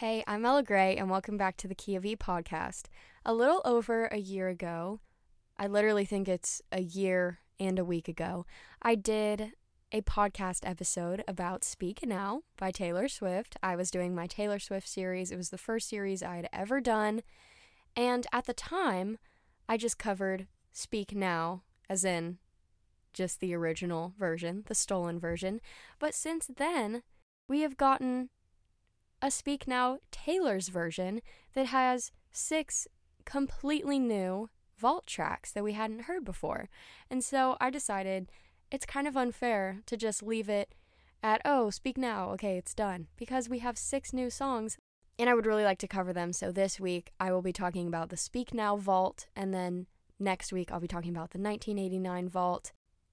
Hey, I'm Ella Grae, and welcome back to the Key of E podcast. A little over a year ago, I literally think it's a year and a week ago, I did a podcast episode about Speak Now by Taylor Swift. I was doing my Taylor Swift series, it was the first series I had ever done. And at the time, I just covered Speak Now, as in just the original version, the stolen version. But since then, we have gotten a Speak Now Taylor's version that has six completely new vault tracks that we hadn't heard before. And so I decided it's kind of unfair to just leave it at, oh, Speak Now, okay, it's done, because we have six new songs and I would really like to cover them. So this week I will be talking about the Speak Now Vault, and then next week I'll be talking about the 1989 Vault.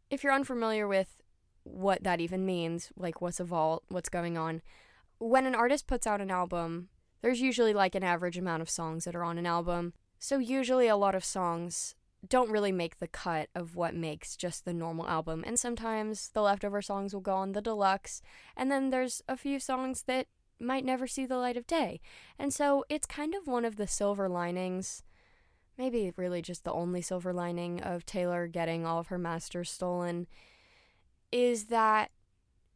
If you're unfamiliar with what that even means, like what's a vault, what's going on, when an artist puts out an album, there's usually like an average amount of songs that are on an album. So usually a lot of songs don't really make the cut of what makes just the normal album. And sometimes the leftover songs will go on the deluxe. And then there's a few songs that might never see the light of day. And so it's kind of one of the silver linings, maybe really just the only silver lining of Taylor getting all of her masters stolen, is that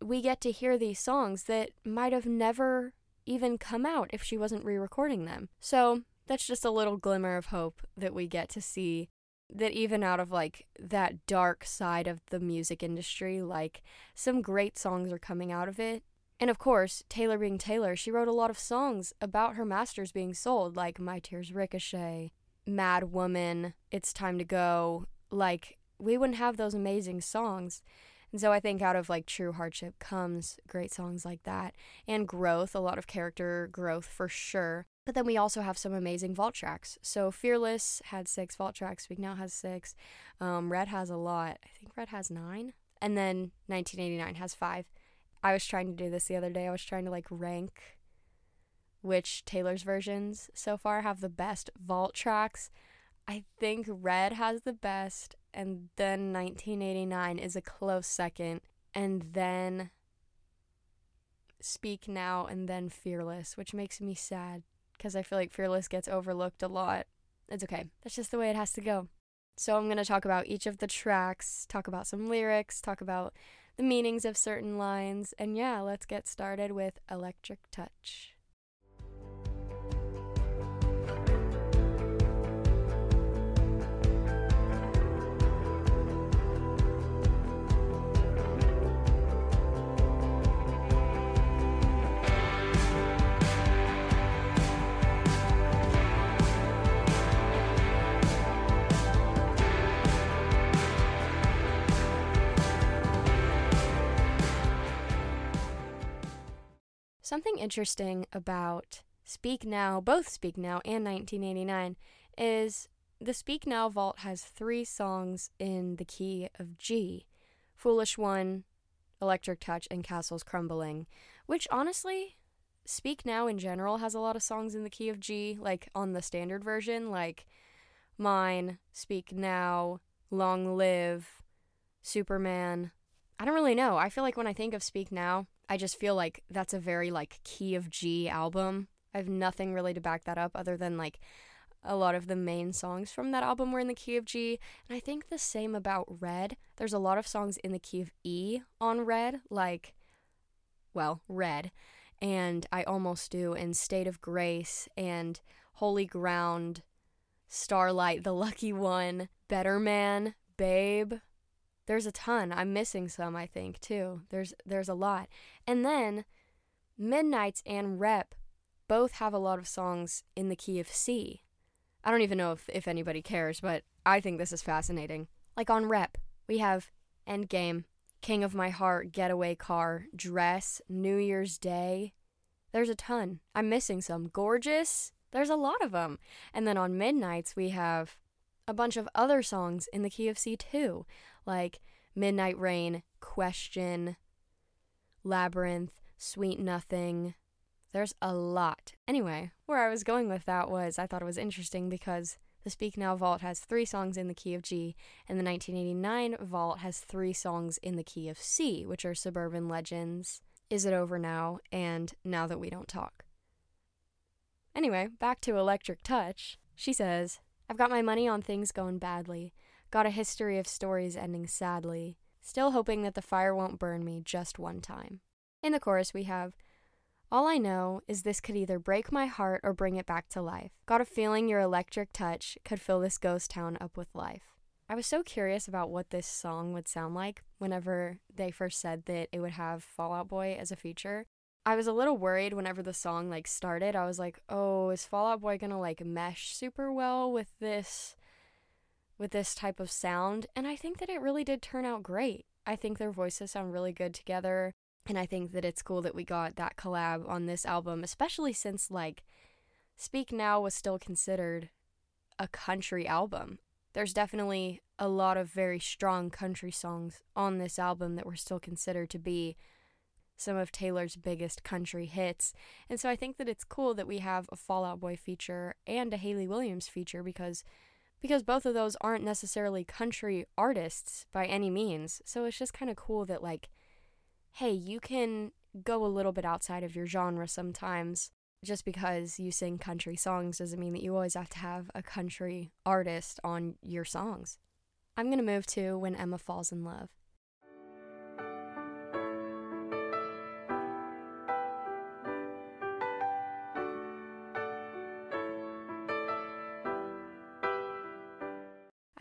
we get to hear these songs that might have never even come out if she wasn't re recording them. So that's just a little glimmer of hope that we get to see that even out of like that dark side of the music industry, like some great songs are coming out of it. And of course, Taylor being Taylor, she wrote a lot of songs about her masters being sold, like My Tears Ricochet, Mad Woman, It's Time to Go. Like, we wouldn't have those amazing songs and so I think out of like true hardship comes great songs like that and growth, a lot of character growth for sure. But then we also have some amazing vault tracks. So Fearless had six vault tracks. Speak Now has six. Um, Red has a lot. I think Red has nine. And then 1989 has five. I was trying to do this the other day. I was trying to like rank which Taylor's versions so far have the best vault tracks. I think Red has the best, and then 1989 is a close second, and then Speak Now, and then Fearless, which makes me sad because I feel like Fearless gets overlooked a lot. It's okay, that's just the way it has to go. So, I'm going to talk about each of the tracks, talk about some lyrics, talk about the meanings of certain lines, and yeah, let's get started with Electric Touch. Something interesting about Speak Now, both Speak Now and 1989, is the Speak Now vault has three songs in the key of G Foolish One, Electric Touch, and Castles Crumbling, which honestly, Speak Now in general has a lot of songs in the key of G, like on the standard version, like Mine, Speak Now, Long Live, Superman. I don't really know. I feel like when I think of Speak Now, I just feel like that's a very like key of G album. I have nothing really to back that up other than like a lot of the main songs from that album were in the key of G. And I think the same about Red. There's a lot of songs in the key of E on Red, like, well, Red. And I Almost Do, and State of Grace, and Holy Ground, Starlight, The Lucky One, Better Man, Babe, there's a ton. I'm missing some, I think, too. There's there's a lot. And then Midnights and Rep both have a lot of songs in the key of C. I don't even know if, if anybody cares, but I think this is fascinating. Like on Rep, we have Endgame, King of My Heart, Getaway Car, Dress, New Year's Day. There's a ton. I'm missing some. Gorgeous. There's a lot of them. And then on Midnights, we have a bunch of other songs in the key of C too, like Midnight Rain, Question, Labyrinth, Sweet Nothing. There's a lot. Anyway, where I was going with that was I thought it was interesting because the Speak Now Vault has three songs in the key of G, and the 1989 Vault has three songs in the key of C, which are Suburban Legends, Is It Over Now, and Now That We Don't Talk. Anyway, back to Electric Touch. She says, I've got my money on things going badly. Got a history of stories ending sadly. Still hoping that the fire won't burn me just one time. In the chorus, we have, All I know is this could either break my heart or bring it back to life. Got a feeling your electric touch could fill this ghost town up with life. I was so curious about what this song would sound like whenever they first said that it would have Fall Out Boy as a feature. I was a little worried whenever the song like started. I was like, "Oh, is Fall Out Boy going to like mesh super well with this with this type of sound?" And I think that it really did turn out great. I think their voices sound really good together, and I think that it's cool that we got that collab on this album, especially since like Speak Now was still considered a country album there's definitely a lot of very strong country songs on this album that were still considered to be some of Taylor's biggest country hits. And so I think that it's cool that we have a Fall Out Boy feature and a Hayley Williams feature because because both of those aren't necessarily country artists by any means. So it's just kind of cool that like hey, you can go a little bit outside of your genre sometimes just because you sing country songs doesn't mean that you always have to have a country artist on your songs. I'm going to move to When Emma Falls in Love.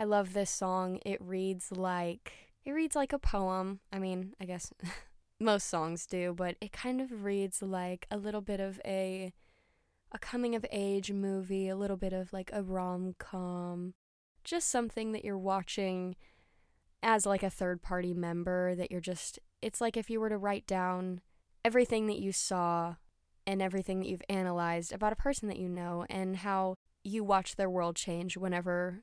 I love this song. It reads like it reads like a poem. I mean, I guess most songs do, but it kind of reads like a little bit of a a coming of age movie, a little bit of like a rom-com, just something that you're watching as like a third party member that you're just it's like if you were to write down everything that you saw and everything that you've analyzed about a person that you know and how you watch their world change whenever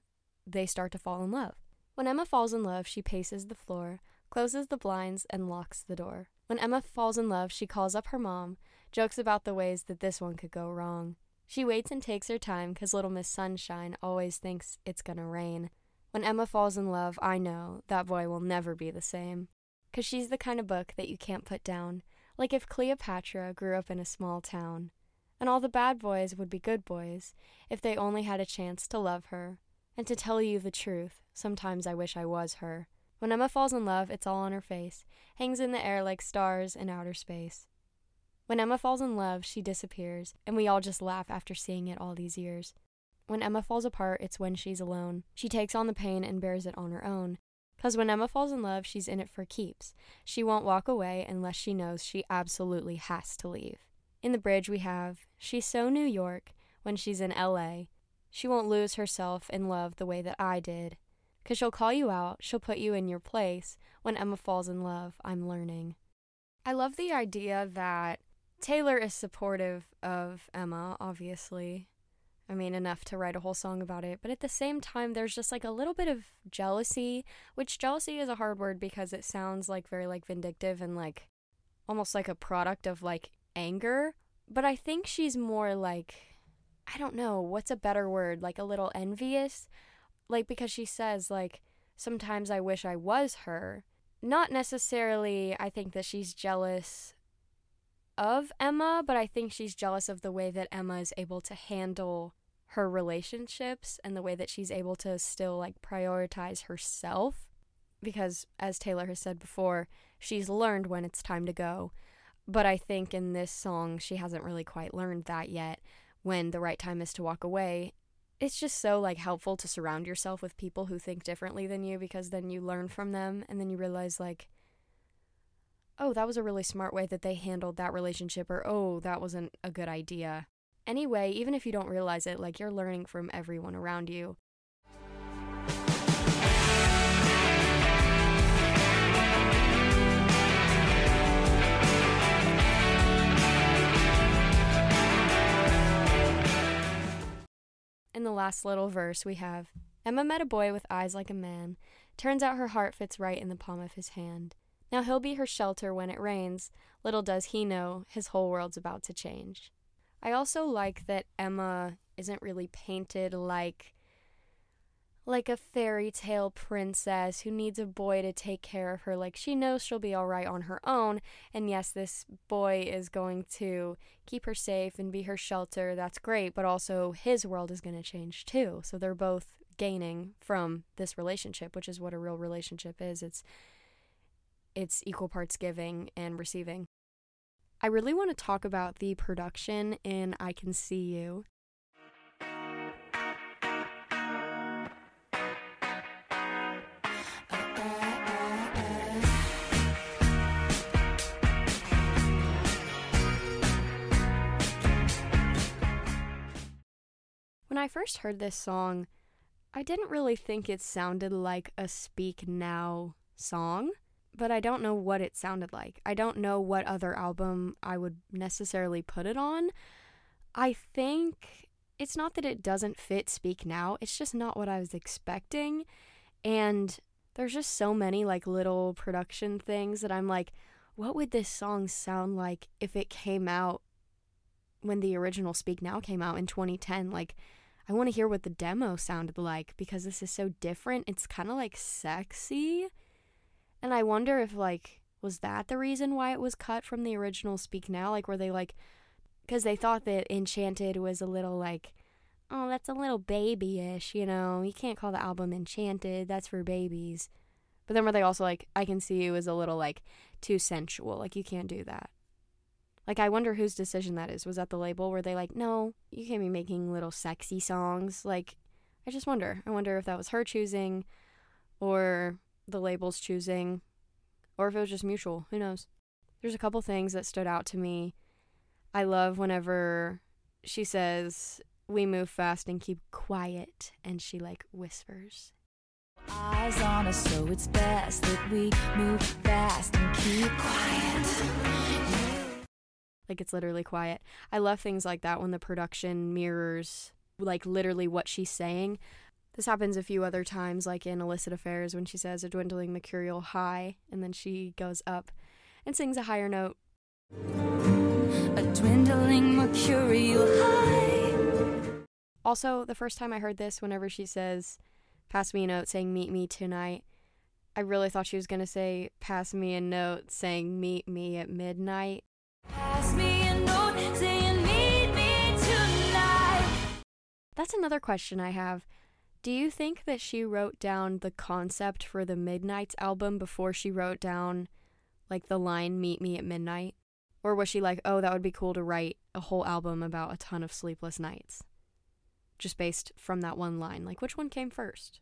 they start to fall in love. When Emma falls in love, she paces the floor, closes the blinds, and locks the door. When Emma falls in love, she calls up her mom, jokes about the ways that this one could go wrong. She waits and takes her time because little Miss Sunshine always thinks it's gonna rain. When Emma falls in love, I know that boy will never be the same. Cause she's the kind of book that you can't put down, like if Cleopatra grew up in a small town. And all the bad boys would be good boys if they only had a chance to love her. And to tell you the truth, sometimes I wish I was her. When Emma falls in love, it's all on her face, hangs in the air like stars in outer space. When Emma falls in love, she disappears, and we all just laugh after seeing it all these years. When Emma falls apart, it's when she's alone. She takes on the pain and bears it on her own. Because when Emma falls in love, she's in it for keeps. She won't walk away unless she knows she absolutely has to leave. In the bridge, we have She's so New York when she's in LA. She won't lose herself in love the way that I did. Because she'll call you out, she'll put you in your place. When Emma falls in love, I'm learning. I love the idea that Taylor is supportive of Emma, obviously. I mean, enough to write a whole song about it. But at the same time, there's just like a little bit of jealousy, which jealousy is a hard word because it sounds like very like vindictive and like almost like a product of like anger. But I think she's more like, I don't know, what's a better word? Like a little envious? like because she says like sometimes I wish I was her. Not necessarily I think that she's jealous of Emma, but I think she's jealous of the way that Emma is able to handle her relationships and the way that she's able to still like prioritize herself because as Taylor has said before, she's learned when it's time to go. But I think in this song she hasn't really quite learned that yet when the right time is to walk away it's just so like helpful to surround yourself with people who think differently than you because then you learn from them and then you realize like oh that was a really smart way that they handled that relationship or oh that wasn't a good idea. Anyway even if you don't realize it like you're learning from everyone around you In the last little verse, we have Emma met a boy with eyes like a man. Turns out her heart fits right in the palm of his hand. Now he'll be her shelter when it rains. Little does he know, his whole world's about to change. I also like that Emma isn't really painted like like a fairy tale princess who needs a boy to take care of her. Like she knows she'll be all right on her own. And yes, this boy is going to keep her safe and be her shelter. That's great. But also, his world is going to change too. So they're both gaining from this relationship, which is what a real relationship is. It's it's equal parts giving and receiving. I really want to talk about the production in I Can See You. When I first heard this song, I didn't really think it sounded like a Speak Now song, but I don't know what it sounded like. I don't know what other album I would necessarily put it on. I think it's not that it doesn't fit Speak Now, it's just not what I was expecting. And there's just so many like little production things that I'm like, what would this song sound like if it came out when the original Speak Now came out in 2010? Like, I want to hear what the demo sounded like because this is so different. It's kind of like sexy. And I wonder if, like, was that the reason why it was cut from the original Speak Now? Like, were they like, because they thought that Enchanted was a little like, oh, that's a little babyish, you know? You can't call the album Enchanted, that's for babies. But then were they also like, I Can See You is a little like too sensual, like, you can't do that. Like, I wonder whose decision that is. Was that the label? Were they like, no, you can't be making little sexy songs? Like, I just wonder. I wonder if that was her choosing or the label's choosing or if it was just mutual. Who knows? There's a couple things that stood out to me. I love whenever she says, we move fast and keep quiet, and she like whispers. Eyes on us, so it's best that we move fast and keep quiet. Like it's literally quiet. I love things like that when the production mirrors like literally what she's saying. This happens a few other times, like in Illicit Affairs when she says a dwindling mercurial high, and then she goes up and sings a higher note. A dwindling mercurial high. Also, the first time I heard this, whenever she says, pass me a note saying meet me tonight, I really thought she was going to say, pass me a note saying meet me at midnight. That's another question I have. Do you think that she wrote down the concept for the Midnights album before she wrote down, like, the line Meet Me at Midnight? Or was she like, oh, that would be cool to write a whole album about a ton of sleepless nights? Just based from that one line. Like, which one came first?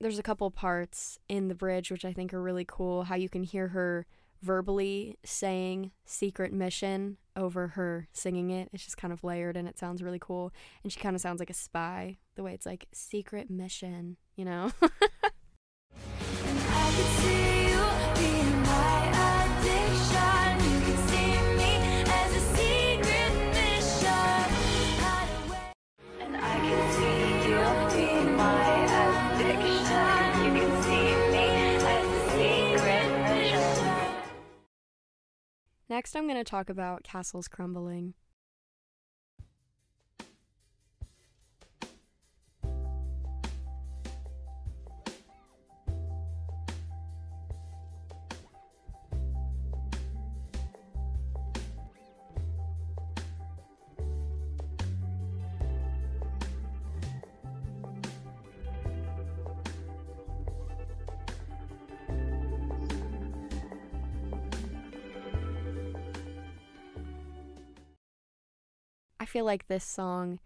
There's a couple parts in the bridge which I think are really cool. How you can hear her verbally saying secret mission over her singing it. It's just kind of layered and it sounds really cool. And she kind of sounds like a spy, the way it's like secret mission, you know? Next, I'm going to talk about castles crumbling. Feel like this song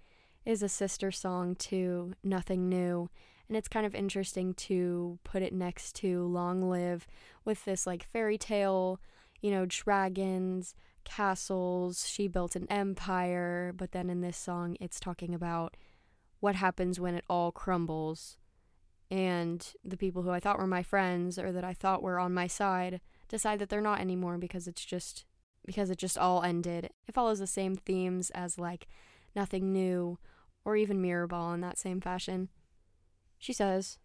is a sister song to Nothing New. And it's kind of interesting to put it next to Long Live with this like fairy tale, you know, dragons, castles. She built an empire. But then in this song, it's talking about what happens when it all crumbles. And the people who I thought were my friends or that I thought were on my side decide that they're not anymore because it's just because it just all ended. It follows the same themes as like Nothing New or even Mirrorball in that same fashion. She says,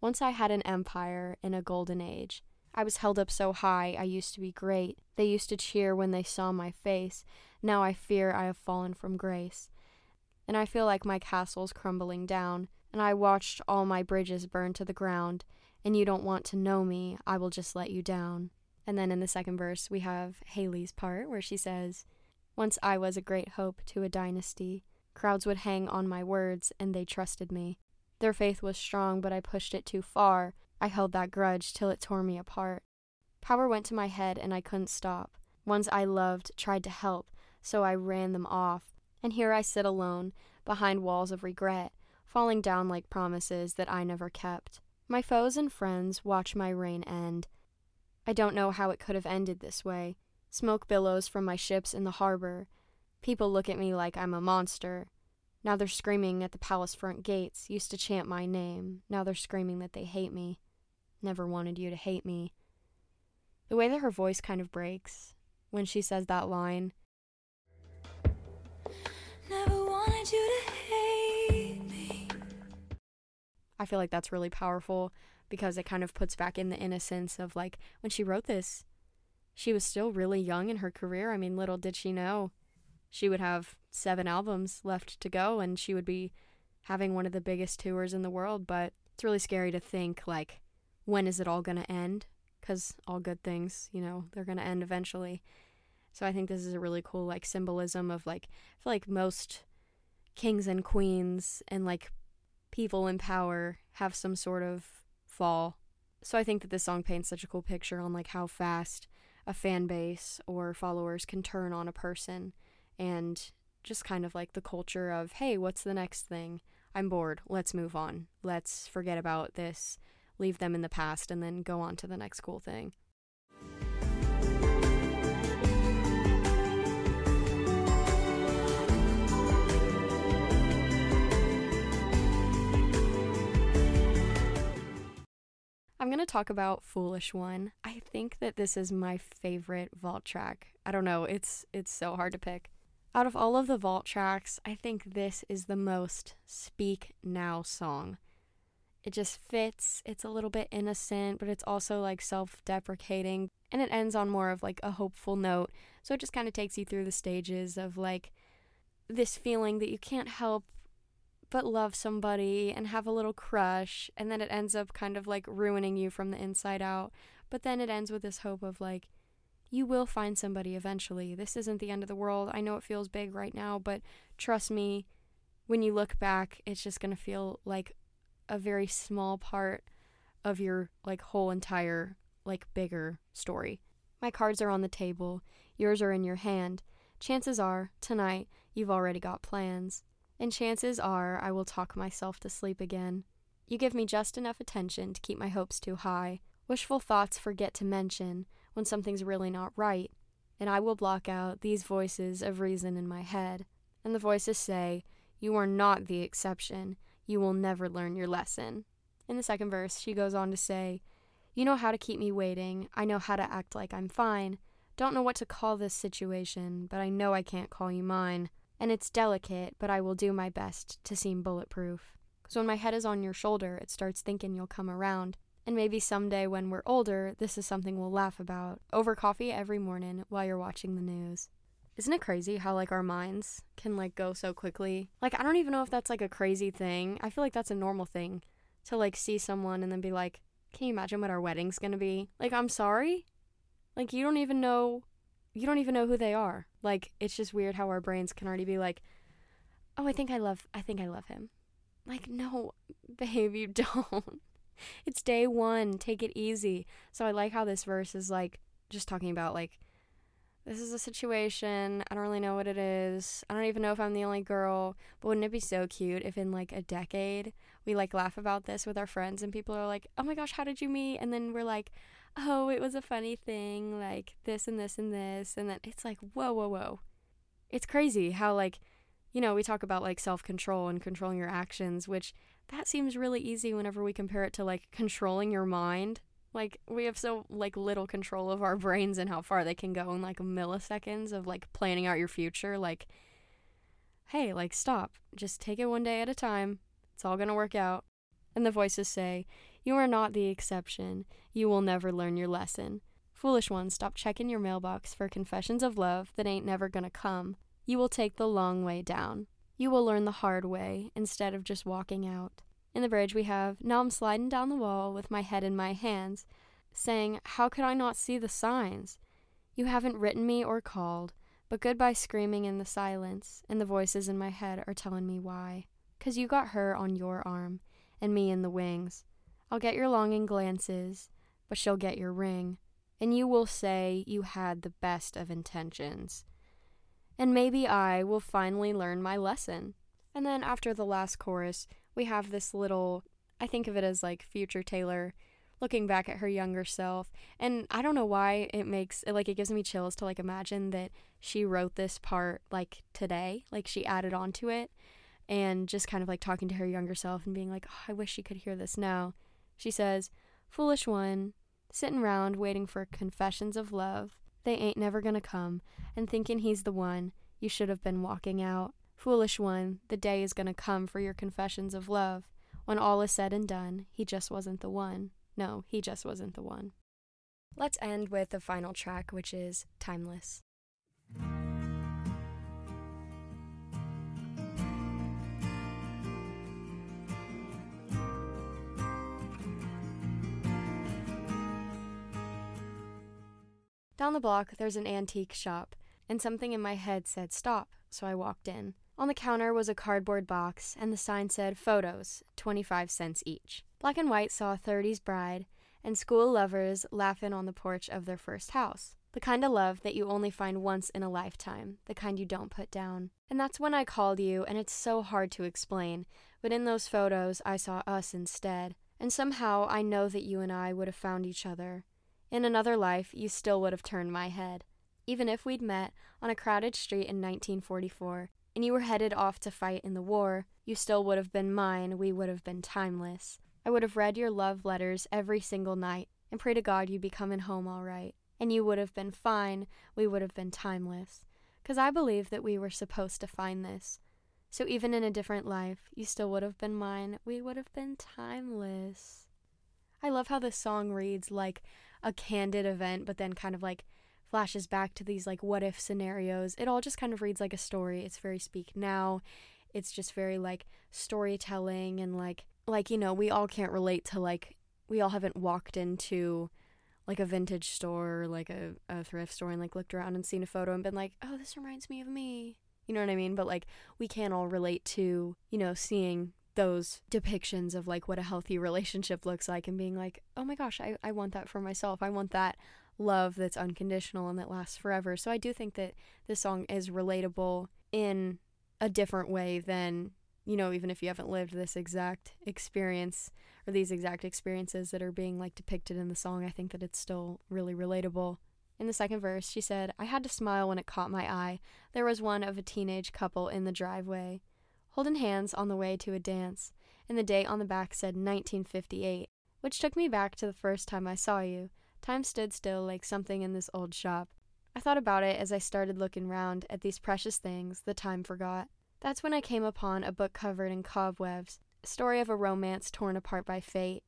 Once I had an empire in a golden age. I was held up so high, I used to be great. They used to cheer when they saw my face. Now I fear I have fallen from grace. And I feel like my castle's crumbling down, and I watched all my bridges burn to the ground, and you don't want to know me, I will just let you down. And then in the second verse, we have Hayley's part where she says, Once I was a great hope to a dynasty. Crowds would hang on my words, and they trusted me. Their faith was strong, but I pushed it too far. I held that grudge till it tore me apart. Power went to my head, and I couldn't stop. Ones I loved tried to help, so I ran them off. And here I sit alone, behind walls of regret, falling down like promises that I never kept. My foes and friends watch my reign end. I don't know how it could have ended this way. Smoke billows from my ships in the harbor. People look at me like I'm a monster. Now they're screaming at the palace front gates, used to chant my name. Now they're screaming that they hate me. Never wanted you to hate me. The way that her voice kind of breaks when she says that line. Never wanted you to hate me. I feel like that's really powerful because it kind of puts back in the innocence of like when she wrote this, she was still really young in her career. I mean, little did she know she would have seven albums left to go and she would be having one of the biggest tours in the world. But it's really scary to think, like, when is it all going to end? Because all good things, you know, they're going to end eventually. So I think this is a really cool, like, symbolism of, like, I feel like most kings and queens and, like, people in power have some sort of fall. So I think that this song paints such a cool picture on, like, how fast a fan base or followers can turn on a person and just kind of like the culture of, hey, what's the next thing? I'm bored. Let's move on. Let's forget about this, leave them in the past, and then go on to the next cool thing. I'm going to talk about Foolish One. I think that this is my favorite vault track. I don't know, it's it's so hard to pick. Out of all of the vault tracks, I think this is the most speak now song. It just fits. It's a little bit innocent, but it's also like self-deprecating, and it ends on more of like a hopeful note. So it just kind of takes you through the stages of like this feeling that you can't help but love somebody and have a little crush, and then it ends up kind of like ruining you from the inside out. But then it ends with this hope of like you will find somebody eventually. This isn't the end of the world. I know it feels big right now, but trust me, when you look back, it's just going to feel like a very small part of your like whole entire like bigger story. My cards are on the table. Yours are in your hand. Chances are, tonight, you've already got plans. And chances are, I will talk myself to sleep again. You give me just enough attention to keep my hopes too high. Wishful thoughts forget to mention when something's really not right, and I will block out these voices of reason in my head. And the voices say, You are not the exception. You will never learn your lesson. In the second verse, she goes on to say, You know how to keep me waiting. I know how to act like I'm fine. Don't know what to call this situation, but I know I can't call you mine. And it's delicate, but I will do my best to seem bulletproof. Because when my head is on your shoulder, it starts thinking you'll come around. And maybe someday when we're older, this is something we'll laugh about over coffee every morning while you're watching the news. Isn't it crazy how like our minds can like go so quickly? Like I don't even know if that's like a crazy thing. I feel like that's a normal thing to like see someone and then be like, "Can you imagine what our wedding's going to be?" Like, "I'm sorry?" Like you don't even know you don't even know who they are. Like it's just weird how our brains can already be like, "Oh, I think I love I think I love him." Like, no, babe, you don't it's day one. Take it easy. So I like how this verse is like just talking about like this is a situation. I don't really know what it is. I don't even know if I'm the only girl. But wouldn't it be so cute if in like a decade we like laugh about this with our friends and people are like, "Oh my gosh, how did you meet?" And then we're like, "Oh, it was a funny thing, like this and this and this." And then it's like, "Whoa, whoa, whoa." It's crazy how like you know, we talk about like self-control and controlling your actions, which that seems really easy whenever we compare it to like controlling your mind. Like we have so like little control of our brains and how far they can go in like milliseconds of like planning out your future. Like, hey, like stop. Just take it one day at a time. It's all gonna work out. And the voices say, You are not the exception. You will never learn your lesson. Foolish one, stop checking your mailbox for confessions of love that ain't never gonna come. You will take the long way down. You will learn the hard way instead of just walking out. In the bridge, we have Now I'm sliding down the wall with my head in my hands, saying, How could I not see the signs? You haven't written me or called, but goodbye screaming in the silence, and the voices in my head are telling me why. 'Cause you got her on your arm, and me in the wings. I'll get your longing glances, but she'll get your ring, and you will say you had the best of intentions. And maybe I will finally learn my lesson. And then after the last chorus, we have this little, I think of it as like future Taylor looking back at her younger self. And I don't know why it makes it like it gives me chills to like imagine that she wrote this part like today, like she added on to it and just kind of like talking to her younger self and being like, oh, I wish she could hear this now. She says, Foolish one, sitting round waiting for confessions of love. They ain't never gonna come, and thinking he's the one, you should have been walking out. Foolish one, the day is to come for your confessions of love. When all is said and done, he just wasn't the one. No, he just wasn't the one. Let's end with the final track, which is Timeless. Down the block, there's an antique shop, and something in my head said stop, so I walked in. On the counter was a cardboard box, and the sign said Photos, 25 cents each. Black and white saw 30s bride and school lovers laughing on the porch of their first house. The kind of love that you only find once in a lifetime, the kind you don't put down. And that's when I called you, and it's so hard to explain, but in those photos I saw us instead. And somehow I know that you and I would have found each other. In another life, you still would have turned my head. Even if we'd met on a crowded street in 1944, and you were headed off to fight in the war, you still would have been mine, we would have been timeless. I would have read your love letters every single night, and pray to God you'd be coming home all right. And you would have been fine, we would have been timeless. Because I believe that we were supposed to find this. So even in a different life, you still would have been mine, we would have been timeless. I love how this song reads like a candid event, but then kind of like flashes back to these like what if scenarios. It all just kind of reads like a story. It's very speak now. It's just very like storytelling and like like you know, we all can't relate to like we all haven't walked into like a vintage store or like a, a thrift store and like looked around and seen a photo and been like, "Oh, this reminds me of me." You know what I mean? But like we can all relate to, you know, seeing those depictions of like what a healthy relationship looks like and being like, oh my gosh, I, I want that for myself. I want that love that's unconditional and that lasts forever. So I do think that this song is relatable in a different way than, you know, even if you haven't lived this exact experience or these exact experiences that are being like depicted in the song, I think that it's still really relatable. In the second verse, she said, I had to smile when it caught my eye. There was one of a teenage couple in the driveway, holding hands on the way to a dance, and the date on the back said 1958, which took me back to the first time I saw you. Time stood still like something in this old shop. I thought about it as I started looking round at these precious things the time forgot. That's when I came upon a book covered in cobwebs, a story of a romance torn apart by fate.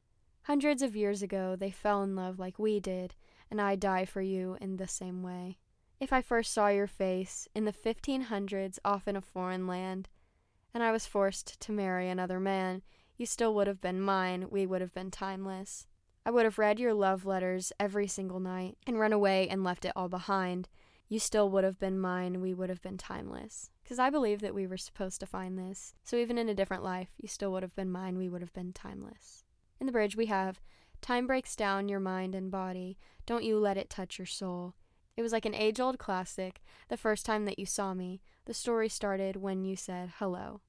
Hundreds of years ago, they fell in love like we did, and I die for you in the same way. If I first saw your face in the 1500s off in a foreign land, and I was forced to marry another man, you still would have been mine, we would have been timeless. I would have read your love letters every single night and run away and left it all behind. You still would have been mine, we would have been timeless. Because I believe that we were supposed to find this. So even in a different life, you still would have been mine, we would have been timeless. In the bridge, we have Time breaks down your mind and body. Don't you let it touch your soul. It was like an age old classic, the first time that you saw me. The story started when you said hello.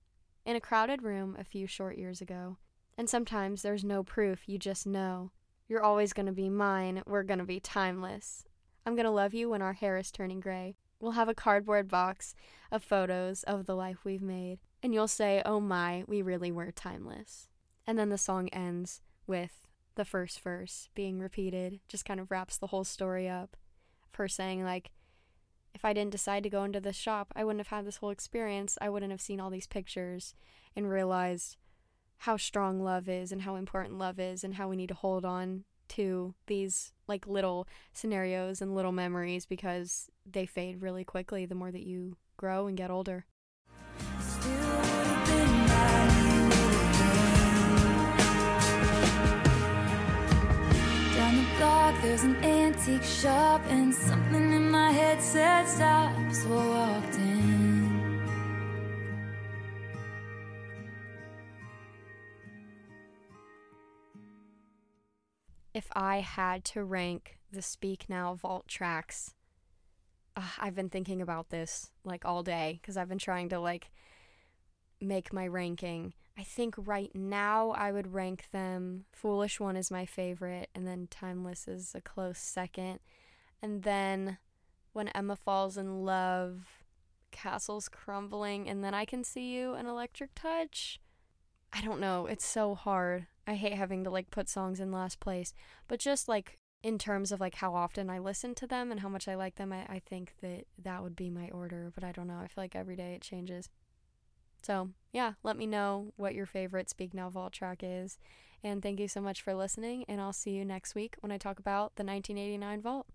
In a crowded room a few short years ago. And sometimes there's no proof, you just know. You're always to be mine. We're to be timeless. I'm to love you when our hair is turning gray. We'll have a cardboard box of photos of the life we've made. And you'll say, oh my, we really were timeless. And then the song ends with the first verse being repeated, just kind of wraps the whole story up. Her saying, like, if I didn't decide to go into this shop, I wouldn't have had this whole experience. I wouldn't have seen all these pictures and realized how strong love is and how important love is and how we need to hold on to these like little scenarios and little memories because they fade really quickly the more that you grow and get older. o'clock, there's an antique shop, and something in my head said stop. So I walked in. If I had to rank the Speak Now Vault tracks, uh, I've been thinking about this like all day because I've been trying to like make my ranking I think right now I would rank them Foolish One is my favorite, and then Timeless is a close second. And then When Emma Falls in Love, Castles Crumbling, and then I Can See You and Electric Touch. I don't know. It's so hard. I hate having to like put songs in last place. But just like in terms of like how often I listen to them and how much I like them, I, I think that that would be my order. But I don't know. I feel like every day it changes. So, yeah, let me know what your favorite Speak Now Vault track is. And thank you so much for listening. And I'll see you next week when I talk about the 1989 Vault.